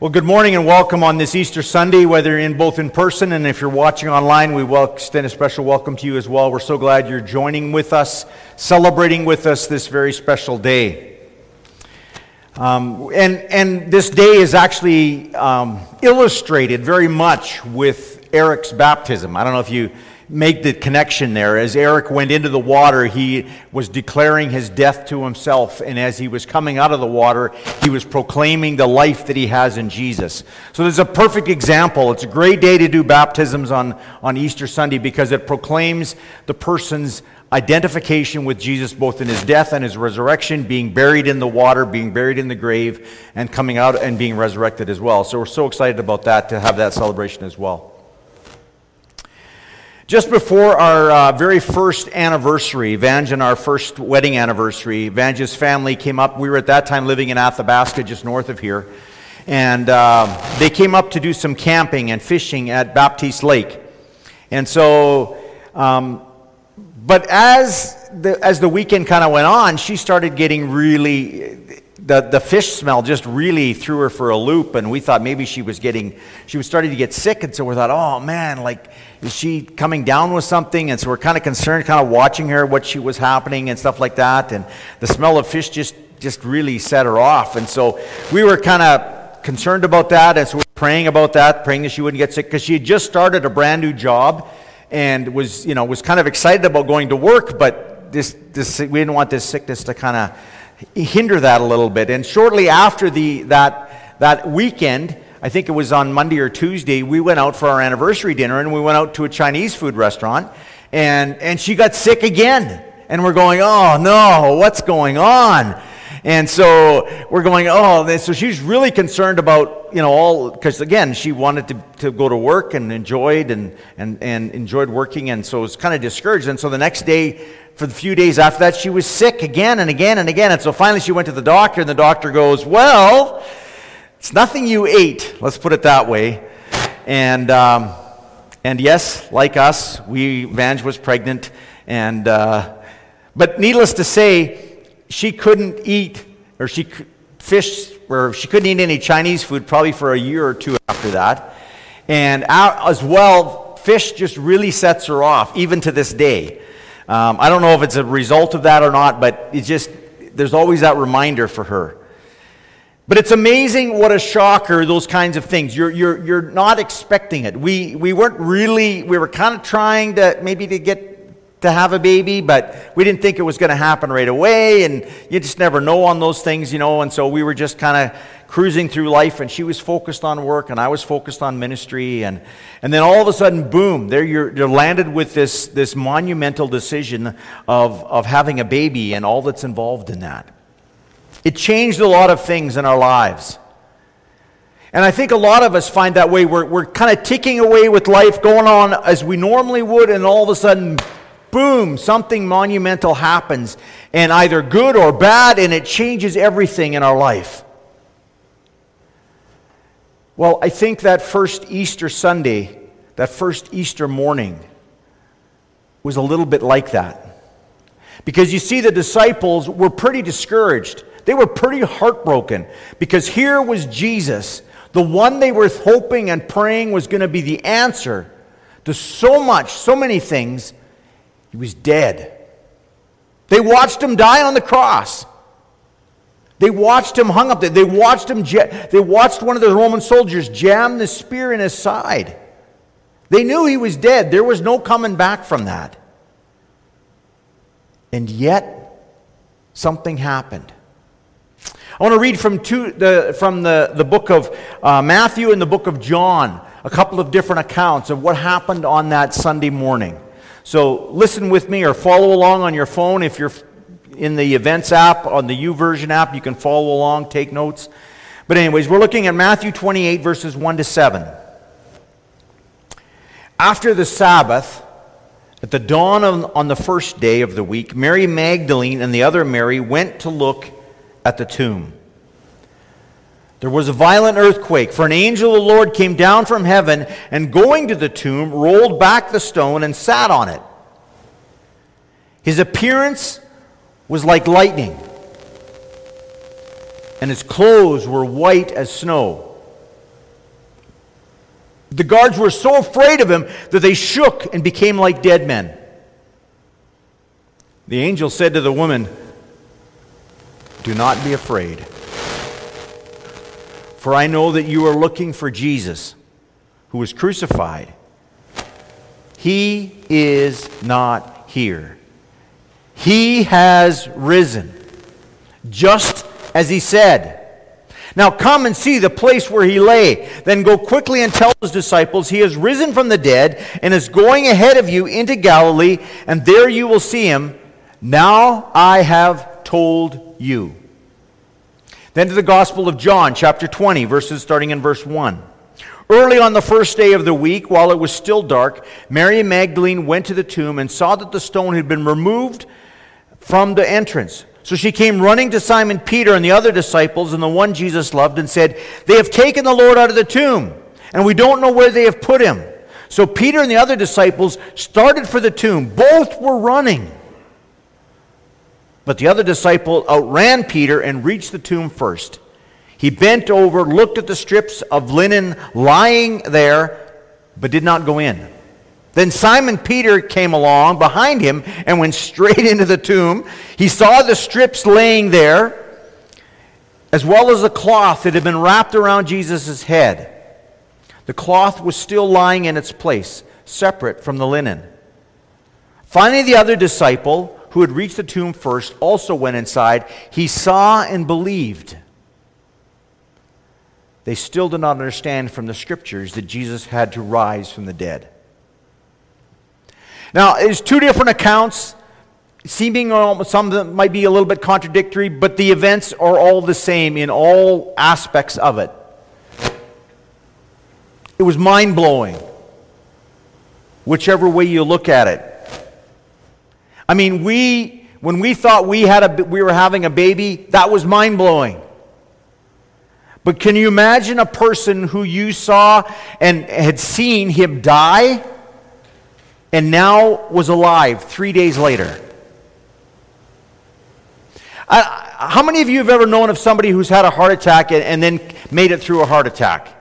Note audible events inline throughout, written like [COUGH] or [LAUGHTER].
Well, good morning and welcome on this Easter Sunday, whether you're in both in person and if you're watching online, we extend a special welcome to you as well. We're so glad you're joining with us, celebrating with us this very special day. Um, and, and this day is actually um, illustrated very much with Eric's baptism. I don't know if you make the connection there. As Eric went into the water, he was declaring his death to himself. And as he was coming out of the water, he was proclaiming the life that he has in Jesus. So there's a perfect example. It's a great day to do baptisms on, on Easter Sunday because it proclaims the person's identification with Jesus both in his death and his resurrection, being buried in the water, being buried in the grave, and coming out and being resurrected as well. So we're so excited about that to have that celebration as well. Just before our uh, very first anniversary, Vange and our first wedding anniversary, Vange's family came up. We were at that time living in Athabasca, just north of here. And uh, they came up to do some camping and fishing at Baptiste Lake. And so, um, but as the, as the weekend kind of went on, she started getting really, the, the fish smell just really threw her for a loop. And we thought maybe she was getting, she was starting to get sick. And so we thought, oh man, like, is she coming down with something? And so we're kind of concerned, kind of watching her, what she was happening and stuff like that. And the smell of fish just, just really set her off. And so we were kind of concerned about that. And so we were praying about that, praying that she wouldn't get sick because she had just started a brand new job and was, you know, was kind of excited about going to work, but this, this, we didn't want this sickness to kind of hinder that a little bit. And shortly after the, that, that weekend, I think it was on Monday or Tuesday, we went out for our anniversary dinner and we went out to a Chinese food restaurant and, and she got sick again. And we're going, oh no, what's going on? And so we're going, oh, so she's really concerned about, you know, all, because again, she wanted to, to go to work and enjoyed and, and, and enjoyed working. And so was kind of discouraged. And so the next day, for the few days after that, she was sick again and again and again. And so finally she went to the doctor and the doctor goes, well, it's nothing you ate, let's put it that way. And, um, and yes, like us, we, Vange was pregnant. And, uh, but needless to say, she couldn't eat, or she fish, or she couldn't eat any Chinese food probably for a year or two after that. And as well, fish just really sets her off, even to this day. Um, I don't know if it's a result of that or not, but it just, there's always that reminder for her. But it's amazing what a shocker those kinds of things. You're, you're, you're not expecting it. We, we weren't really, we were kind of trying to maybe to get to have a baby, but we didn't think it was going to happen right away. And you just never know on those things, you know. And so we were just kind of cruising through life, and she was focused on work, and I was focused on ministry. And, and then all of a sudden, boom, there you're, you're landed with this, this monumental decision of, of having a baby and all that's involved in that. It changed a lot of things in our lives. And I think a lot of us find that way. We're, we're kind of ticking away with life, going on as we normally would, and all of a sudden, boom, something monumental happens, and either good or bad, and it changes everything in our life. Well, I think that first Easter Sunday, that first Easter morning, was a little bit like that. Because you see, the disciples were pretty discouraged. They were pretty heartbroken because here was Jesus, the one they were hoping and praying was going to be the answer to so much, so many things. He was dead. They watched him die on the cross. They watched him hung up there. They watched him. They watched one of the Roman soldiers jam the spear in his side. They knew he was dead. There was no coming back from that. And yet, something happened. I want to read from, two, the, from the, the book of uh, Matthew and the book of John, a couple of different accounts of what happened on that Sunday morning. So listen with me or follow along on your phone. If you're in the events app, on the YouVersion app, you can follow along, take notes. But, anyways, we're looking at Matthew 28, verses 1 to 7. After the Sabbath, at the dawn of, on the first day of the week, Mary Magdalene and the other Mary went to look at the tomb. There was a violent earthquake, for an angel of the Lord came down from heaven and, going to the tomb, rolled back the stone and sat on it. His appearance was like lightning, and his clothes were white as snow. The guards were so afraid of him that they shook and became like dead men. The angel said to the woman, Do not be afraid, for I know that you are looking for Jesus, who was crucified. He is not here. He has risen, just as he said. Now come and see the place where he lay. Then go quickly and tell his disciples, He has risen from the dead and is going ahead of you into Galilee, and there you will see him. Now I have told you. Then to the Gospel of John, chapter 20, verses starting in verse 1. Early on the first day of the week, while it was still dark, Mary Magdalene went to the tomb and saw that the stone had been removed from the entrance. So she came running to Simon Peter and the other disciples and the one Jesus loved and said, They have taken the Lord out of the tomb, and we don't know where they have put him. So Peter and the other disciples started for the tomb. Both were running. But the other disciple outran Peter and reached the tomb first. He bent over, looked at the strips of linen lying there, but did not go in. Then Simon Peter came along behind him and went straight [LAUGHS] into the tomb. He saw the strips laying there, as well as the cloth that had been wrapped around Jesus' head. The cloth was still lying in its place, separate from the linen. Finally, the other disciple, who had reached the tomb first, also went inside. He saw and believed. They still did not understand from the scriptures that Jesus had to rise from the dead. Now, there's two different accounts, seeming uh, some of them might be a little bit contradictory, but the events are all the same in all aspects of it. It was mind blowing, whichever way you look at it. I mean, we, when we thought we, had a, we were having a baby, that was mind blowing. But can you imagine a person who you saw and had seen him die? And now was alive three days later. how many of you have ever known of somebody who's had a heart attack and, and then made it through a heart attack?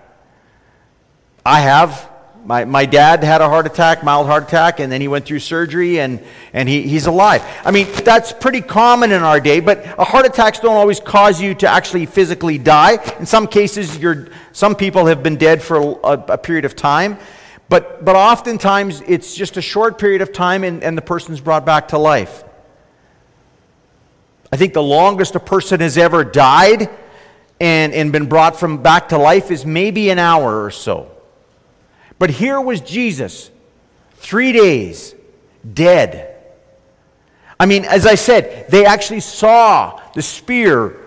I have. My, my dad had a heart attack, mild heart attack, and then he went through surgery and, and he, he's alive. I mean, that's pretty common in our day, but a heart attacks don't always cause you to actually physically die. In some cases, you're, some people have been dead for a, a period of time. But, but oftentimes it's just a short period of time and, and the person's brought back to life. I think the longest a person has ever died and, and been brought from back to life is maybe an hour or so. But here was Jesus, three days, dead. I mean, as I said, they actually saw the spear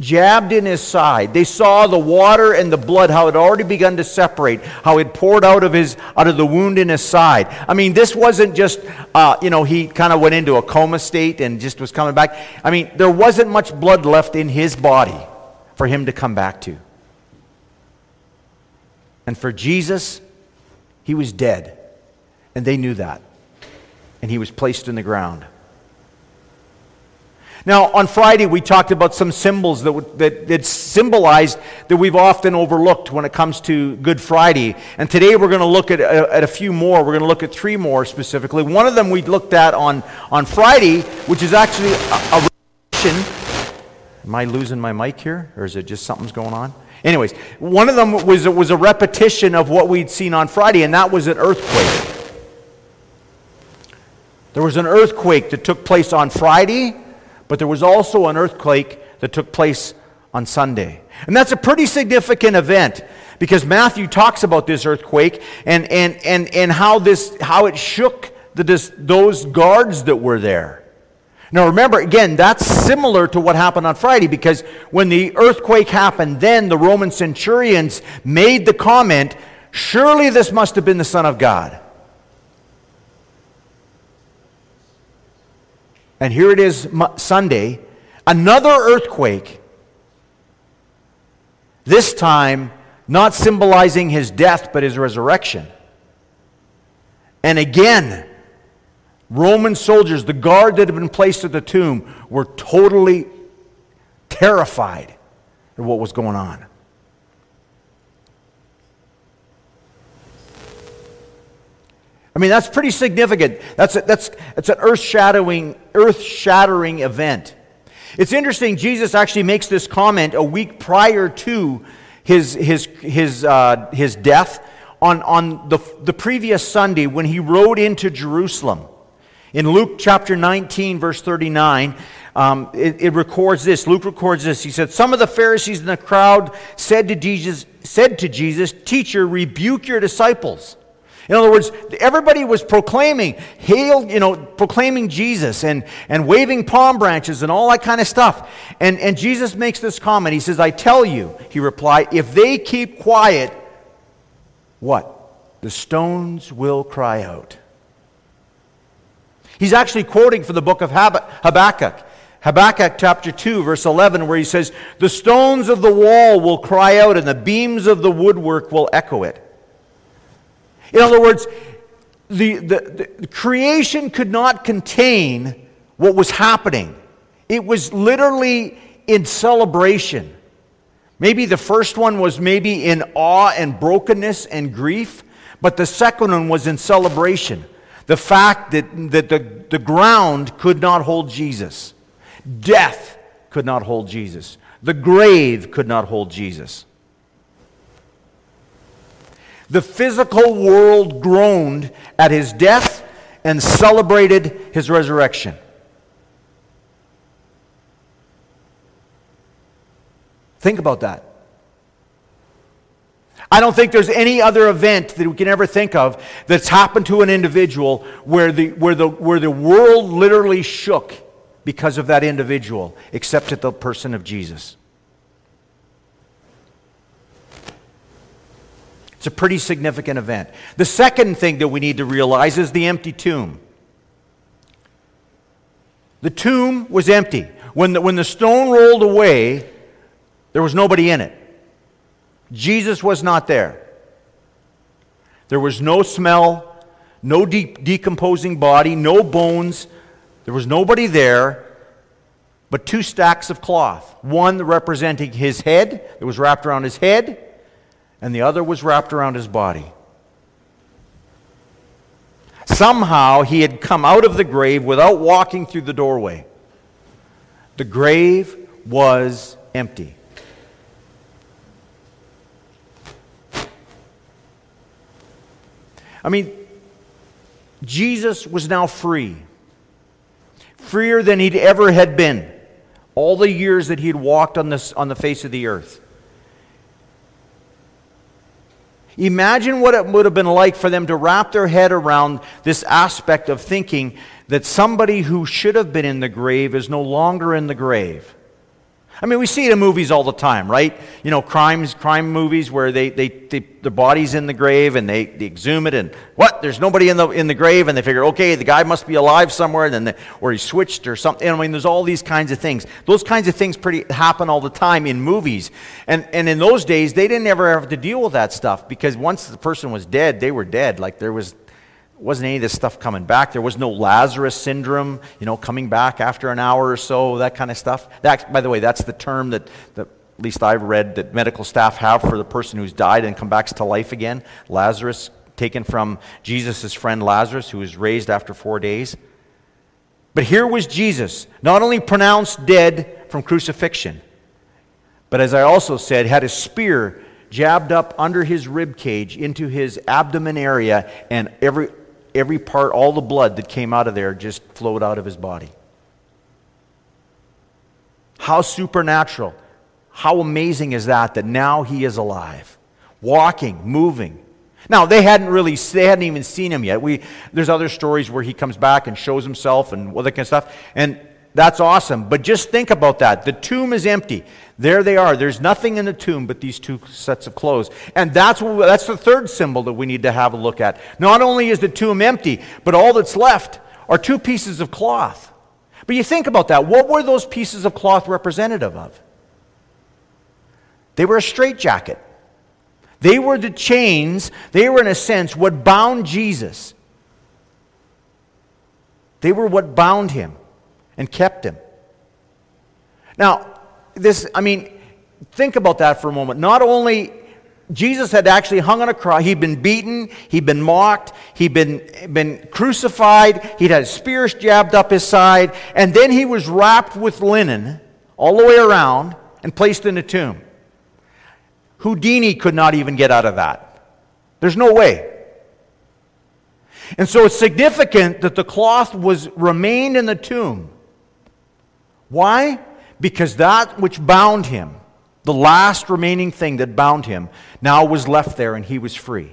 jabbed in his side. They saw the water and the blood, how it already begun to separate, how it poured out of his out of the wound in his side. I mean, this wasn't just uh, you know he kind of went into a coma state and just was coming back. I mean, there wasn't much blood left in his body for him to come back to. And for Jesus, he was dead, and they knew that, and he was placed in the ground. Now, on Friday, we talked about some symbols that, that, that symbolized that we've often overlooked when it comes to Good Friday. And today we're going to look at a, at a few more. We're going to look at three more specifically. One of them we looked at on, on Friday, which is actually a, a repetition. Am I losing my mic here? Or is it just something's going on? Anyways, one of them was, was a repetition of what we'd seen on Friday, and that was an earthquake. There was an earthquake that took place on Friday but there was also an earthquake that took place on Sunday. And that's a pretty significant event because Matthew talks about this earthquake and, and, and, and how, this, how it shook the, those guards that were there. Now remember, again, that's similar to what happened on Friday because when the earthquake happened, then the Roman centurions made the comment surely this must have been the Son of God. And here it is Sunday, another earthquake. This time, not symbolizing his death, but his resurrection. And again, Roman soldiers, the guard that had been placed at the tomb, were totally terrified at what was going on. I mean, that's pretty significant. That's, a, that's, that's an earth shattering, earth shattering event. It's interesting, Jesus actually makes this comment a week prior to his, his, his, uh, his death on, on the, the previous Sunday when he rode into Jerusalem. In Luke chapter 19, verse 39, um, it, it, records this. Luke records this. He said, Some of the Pharisees in the crowd said to Jesus, said to Jesus Teacher, rebuke your disciples. In other words, everybody was proclaiming, hail, you know, proclaiming Jesus and, and waving palm branches and all that kind of stuff. And, and Jesus makes this comment. He says, I tell you, he replied, if they keep quiet, what? The stones will cry out. He's actually quoting from the book of Habakkuk. Habakkuk chapter 2, verse 11, where he says, The stones of the wall will cry out, and the beams of the woodwork will echo it. In other words, the, the, the, creation could not contain what was happening. It was literally in celebration. Maybe the first one was maybe in awe and brokenness and grief, but the second one was in celebration. The fact that, that the, the ground could not hold Jesus, death could not hold Jesus, the grave could not hold Jesus. The physical world groaned at his death and celebrated his resurrection. Think about that. I don't think there's any other event that we can ever think of that's happened to an individual where the, where the, where the world literally shook because of that individual, except at the person of Jesus. It's a pretty significant event. The second thing that we need to realize is the empty tomb. The tomb was empty. When the, when the stone rolled away, there was nobody in it. Jesus was not there. There was no smell, no de- decomposing body, no bones. There was nobody there but two stacks of cloth. One representing his head, that was wrapped around his head, and the other was wrapped around his body. Somehow he had come out of the grave without walking through the doorway. The grave was empty. I mean, Jesus was now free, freer than he'd ever had been all the years that he'd walked on, this, on the face of the earth. Imagine what it would have been like for them to wrap their head around this aspect of thinking that somebody who should have been in the grave is no longer in the grave. I mean, we see it in movies all the time, right? You know, crimes, crime movies where they, they, they the body's in the grave and they, they exhume it and what? There's nobody in the, in the grave and they figure, okay, the guy must be alive somewhere and then the, or he switched or something. I mean, there's all these kinds of things. Those kinds of things pretty happen all the time in movies. And, and in those days, they didn't ever have to deal with that stuff because once the person was dead, they were dead. Like there was wasn't any of this stuff coming back. There was no Lazarus syndrome, you know, coming back after an hour or so, that kind of stuff. That, by the way, that's the term that, that at least I've read that medical staff have for the person who's died and come back to life again. Lazarus, taken from Jesus' friend Lazarus, who was raised after four days. But here was Jesus, not only pronounced dead from crucifixion, but as I also said, had a spear jabbed up under his rib cage into his abdomen area, and every every part, all the blood that came out of there just flowed out of his body. How supernatural. How amazing is that that now he is alive, walking, moving. Now, they hadn't really, they hadn't even seen him yet. We, there's other stories where he comes back and shows himself and all that kind of stuff. And that's awesome. But just think about that. The tomb is empty. There they are. There's nothing in the tomb but these two sets of clothes. And that's, that's the third symbol that we need to have a look at. Not only is the tomb empty, but all that's left are two pieces of cloth. But you think about that. What were those pieces of cloth representative of? They were a straitjacket. They were the chains, they were, in a sense, what bound Jesus. They were what bound him and kept him. Now, this, I mean, think about that for a moment. Not only Jesus had actually hung on a cross. He'd been beaten, he'd been mocked, he'd been, been crucified, he'd had spears jabbed up his side, and then he was wrapped with linen all the way around and placed in a tomb. Houdini could not even get out of that. There's no way. And so it's significant that the cloth was remained in the tomb. Why? Because that which bound him, the last remaining thing that bound him, now was left there and he was free.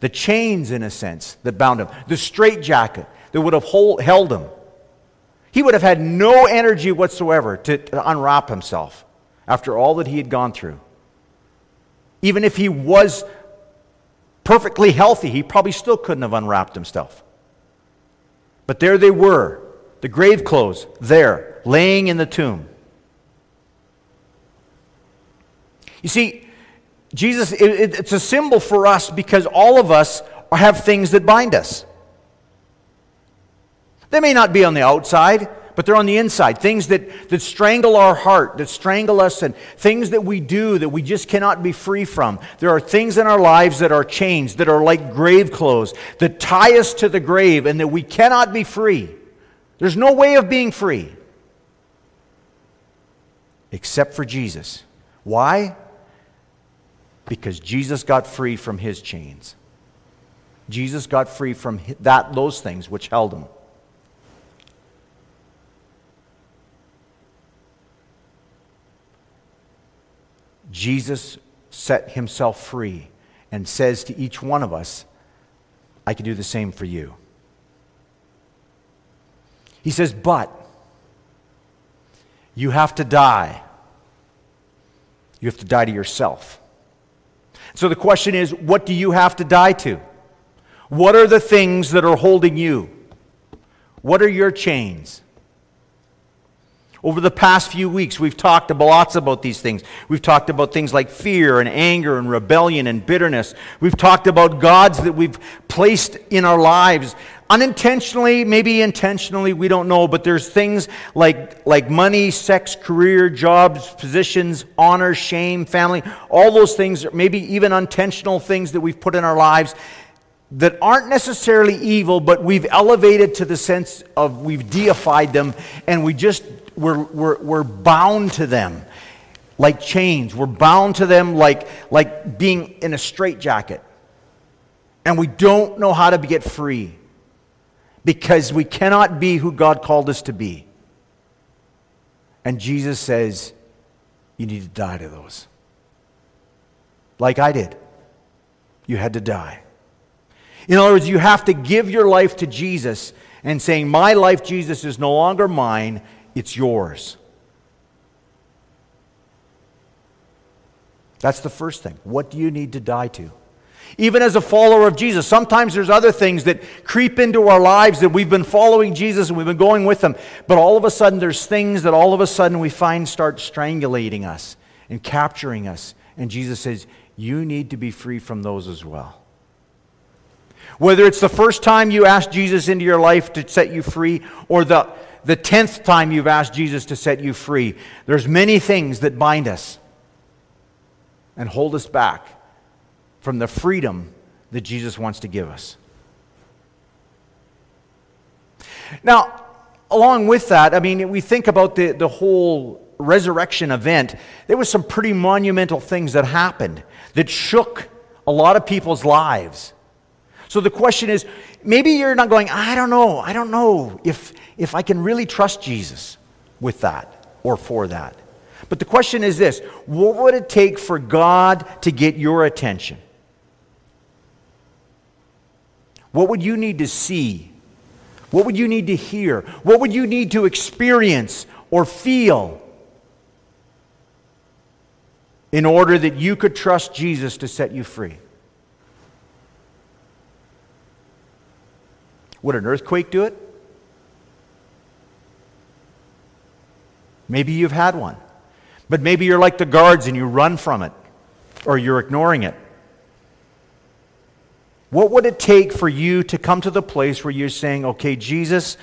The chains, in a sense, that bound him, the straitjacket that would have hold, held him. He would have had no energy whatsoever to, to unwrap himself after all that he had gone through. Even if he was perfectly healthy, he probably still couldn't have unwrapped himself. But there they were, the grave clothes, there, laying in the tomb. You see, Jesus, it, it, it's a symbol for us because all of us have things that bind us. They may not be on the outside, but they're on the inside. Things that, that strangle our heart, that strangle us, and things that we do that we just cannot be free from. There are things in our lives that are chains, that are like grave clothes, that tie us to the grave, and that we cannot be free. There's no way of being free except for Jesus. Why? Because Jesus got free from his chains. Jesus got free from that, those things which held him. Jesus set himself free and says to each one of us, I can do the same for you. He says, but you have to die. You have to die to yourself. So the question is, what do you have to die to? What are the things that are holding you? What are your chains? Over the past few weeks, we've talked lots about these things. We've talked about things like fear and anger and rebellion and bitterness. We've talked about gods that we've placed in our lives unintentionally, maybe intentionally, we don't know, but there's things like, like money, sex, career, jobs, positions, honor, shame, family, all those things, maybe even intentional things that we've put in our lives that aren't necessarily evil, but we've elevated to the sense of we've deified them and we just we're, we're, we're bound to them like chains. We're bound to them like, like being in a straitjacket. And we don't know how to get free because we cannot be who God called us to be. And Jesus says, You need to die to those. Like I did. You had to die. In other words, you have to give your life to Jesus and saying, My life, Jesus, is no longer mine it's yours. That's the first thing. What do you need to die to? Even as a follower of Jesus, sometimes there's other things that creep into our lives that we've been following Jesus and we've been going with him, but all of a sudden there's things that all of a sudden we find start strangulating us and capturing us. And Jesus says, You need to be free from those as well. Whether it's the first time you ask Jesus into your life to set you free or the the tenth time you've asked Jesus to set you free. There's many things that bind us and hold us back from the freedom that Jesus wants to give us. Now, along with that, I mean, we think about the, the whole resurrection event, there was some pretty monumental things that happened that shook a lot of people's lives. So the question is maybe you're not going, I don't know, I don't know if if I can really trust Jesus with that or for that. But the question is this what would it take for God to get your attention? What would you need to see? What would you need to hear? What would you need to experience or feel in order that you could trust Jesus to set you free? Would an earthquake do it? Maybe you've had one. But maybe you're like the guards and you run from it or you're ignoring it. What would it take for you to come to the place where you're saying, okay, Jesus,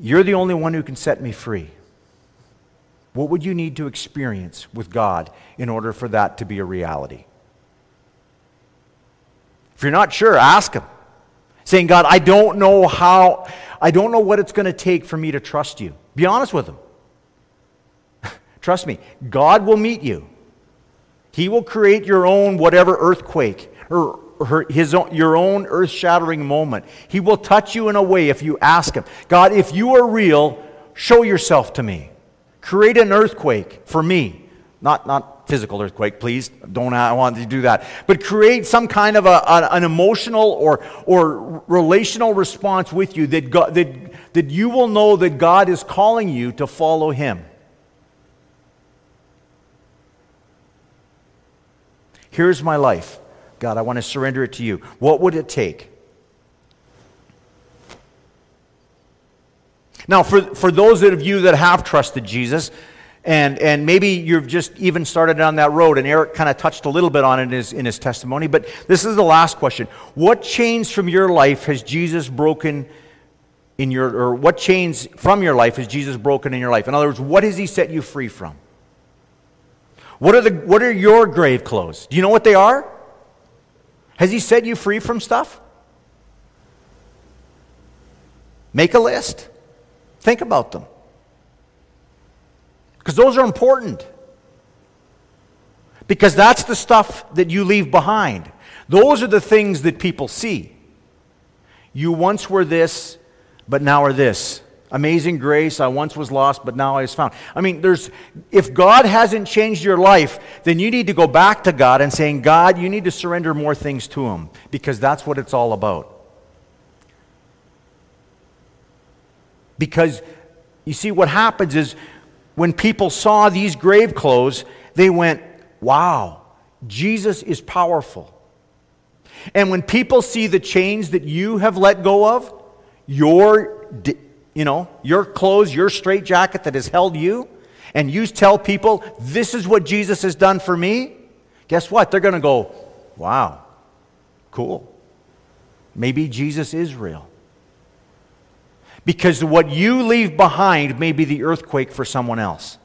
you're the only one who can set me free? What would you need to experience with God in order for that to be a reality? If you're not sure, ask Him. Saying, God, I don't know how, I don't know what it's going to take for me to trust you. Be honest with Him. [LAUGHS] trust me, God will meet you. He will create your own whatever earthquake or his own, your own earth shattering moment. He will touch you in a way if you ask Him. God, if you are real, show yourself to me. Create an earthquake for me. Not, not physical earthquake, please. Don't I want to do that. But create some kind of a, an emotional or, or relational response with you that, God, that, that you will know that God is calling you to follow Him. Here's my life. God, I want to surrender it to you. What would it take? Now, for, for those of you that have trusted Jesus, and, and maybe you've just even started on that road, and Eric kind of touched a little bit on it in his, in his testimony, but this is the last question. What chains from your life has Jesus broken in your, or what chains from your life has Jesus broken in your life? In other words, what has he set you free from? What are, the, what are your grave clothes? Do you know what they are? Has He set you free from stuff? Make a list. Think about them. Because those are important. Because that's the stuff that you leave behind. Those are the things that people see. You once were this, but now are this. Amazing grace, I once was lost, but now I was found. I mean, there's if God hasn't changed your life, then you need to go back to God and saying, God, you need to surrender more things to Him, because that's what it's all about. Because you see, what happens is when people saw these grave clothes, they went, Wow, Jesus is powerful. And when people see the chains that you have let go of, your you know, your clothes, your straitjacket that has held you, and you tell people, this is what Jesus has done for me, guess what? They're going to go, wow, cool. Maybe Jesus is real. Because what you leave behind may be the earthquake for someone else.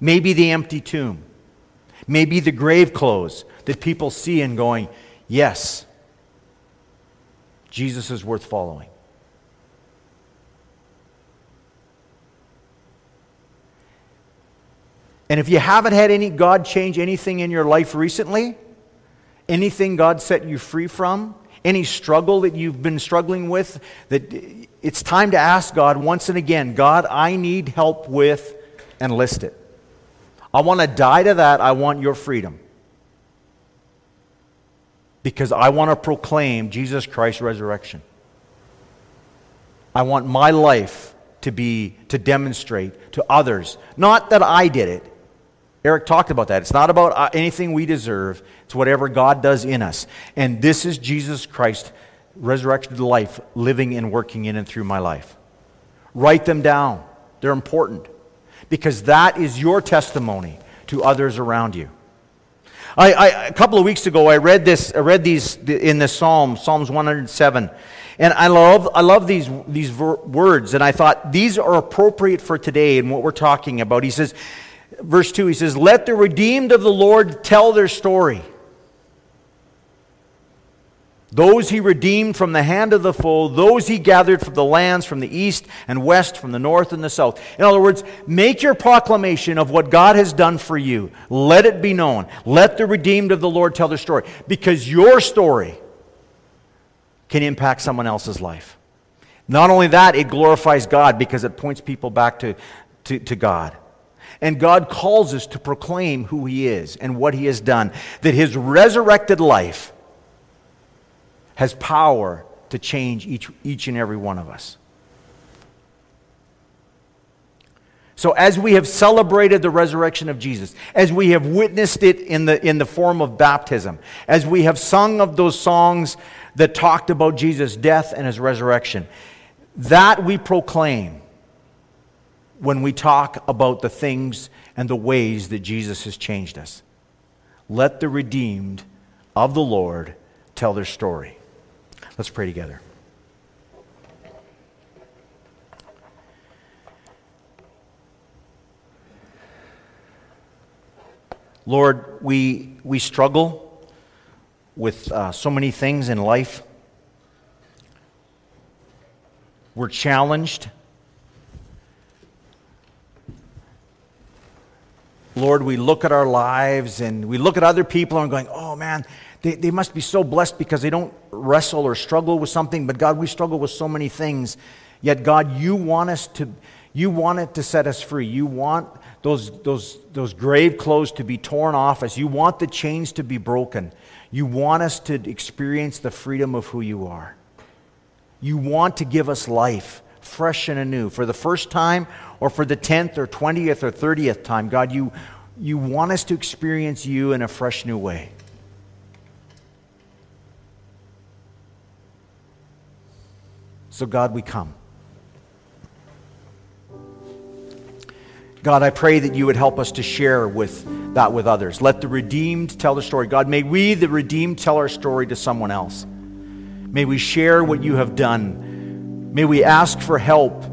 Maybe the empty tomb. Maybe the grave clothes that people see and going, yes, Jesus is worth following. And if you haven't had any God change anything in your life recently, anything God set you free from, any struggle that you've been struggling with, that it's time to ask God once and again, God, I need help with, and list it. I want to die to that. I want your freedom. Because I want to proclaim Jesus Christ's resurrection. I want my life to be to demonstrate to others, not that I did it, Eric talked about that. It's not about uh, anything we deserve, it's whatever God does in us. And this is Jesus Christ, resurrected life, living and working in and through my life. Write them down, they're important because that is your testimony to others around you. I, I, a couple of weeks ago, I read this. I read these in the Psalm, Psalms 107, and I love, I love these these words. And I thought these are appropriate for today and what we're talking about. He says, verse 2, he says, Let the redeemed of the Lord tell their story. Those he redeemed from the hand of the foe, those he gathered from the lands from the east and west, from the north and the south. In other words, make your proclamation of what God has done for you. Let it be known. Let the redeemed of the Lord tell their story. Because your story can impact someone else's life. Not only that, it glorifies God because it points people back to, to, to God. And God calls us to proclaim who He is and what He has done. That His resurrected life has power to change each, each and every one of us. So, as we have celebrated the resurrection of Jesus, as we have witnessed it in the, in the form of baptism, as we have sung of those songs that talked about Jesus' death and his resurrection, that we proclaim when we talk about the things and the ways that Jesus has changed us. Let the redeemed of the Lord tell their story. Let's pray together. Lord, we, we struggle with uh, so many things in life. We're challenged. Lord, we look at our lives and we look at other people and going, oh man, they, they must be so blessed because they don't wrestle or struggle with something. But God, we struggle with so many things. Yet, God, you want us to, you want it to set us free. You want those, those, those grave clothes to be torn off us. You want the chains to be broken. You want us to experience the freedom of who you are. You want to give us life fresh and anew for the first time or for the 10th or 20th or 30th time. God, you, you want us to experience you in a fresh new way. So, God, we come. God, I pray that you would help us to share with that with others. Let the redeemed tell the story. God, may we, the redeemed, tell our story to someone else. May we share what you have done. May we ask for help,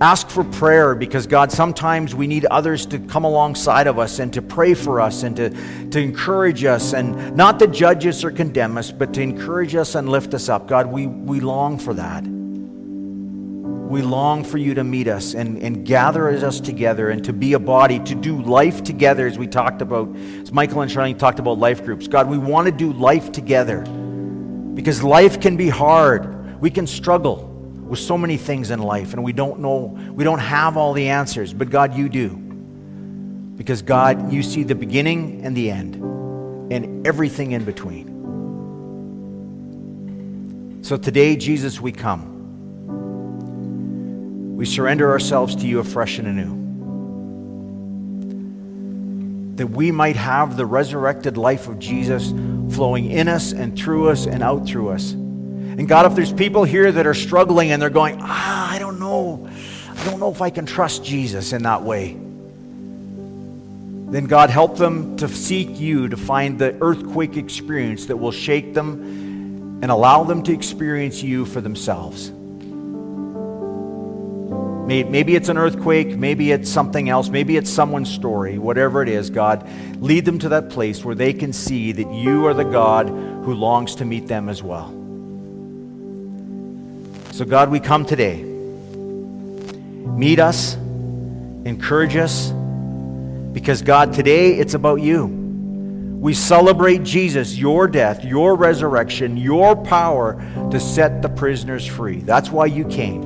ask for prayer, because God, sometimes we need others to come alongside of us and to pray for us and to, to encourage us, and not to judge us or condemn us, but to encourage us and lift us up. God, we, we long for that. We long for you to meet us and, and gather us together and to be a body, to do life together, as we talked about, as Michael and Charlene talked about life groups. God, we want to do life together because life can be hard. We can struggle with so many things in life and we don't know, we don't have all the answers, but God, you do. Because God, you see the beginning and the end and everything in between. So today, Jesus, we come. We surrender ourselves to you afresh and anew. That we might have the resurrected life of Jesus flowing in us and through us and out through us. And God, if there's people here that are struggling and they're going, ah, I don't know, I don't know if I can trust Jesus in that way, then God, help them to seek you to find the earthquake experience that will shake them and allow them to experience you for themselves. Maybe it's an earthquake, maybe it's something else, maybe it's someone's story, whatever it is, God, lead them to that place where they can see that you are the God who longs to meet them as well. So, God, we come today. Meet us, encourage us, because, God, today it's about you. We celebrate Jesus, your death, your resurrection, your power to set the prisoners free. That's why you came.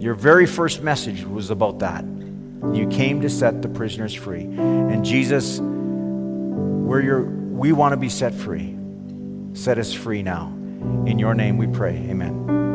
Your very first message was about that. You came to set the prisoners free. And Jesus, where you're, we want to be set free. Set us free now. In your name we pray. Amen.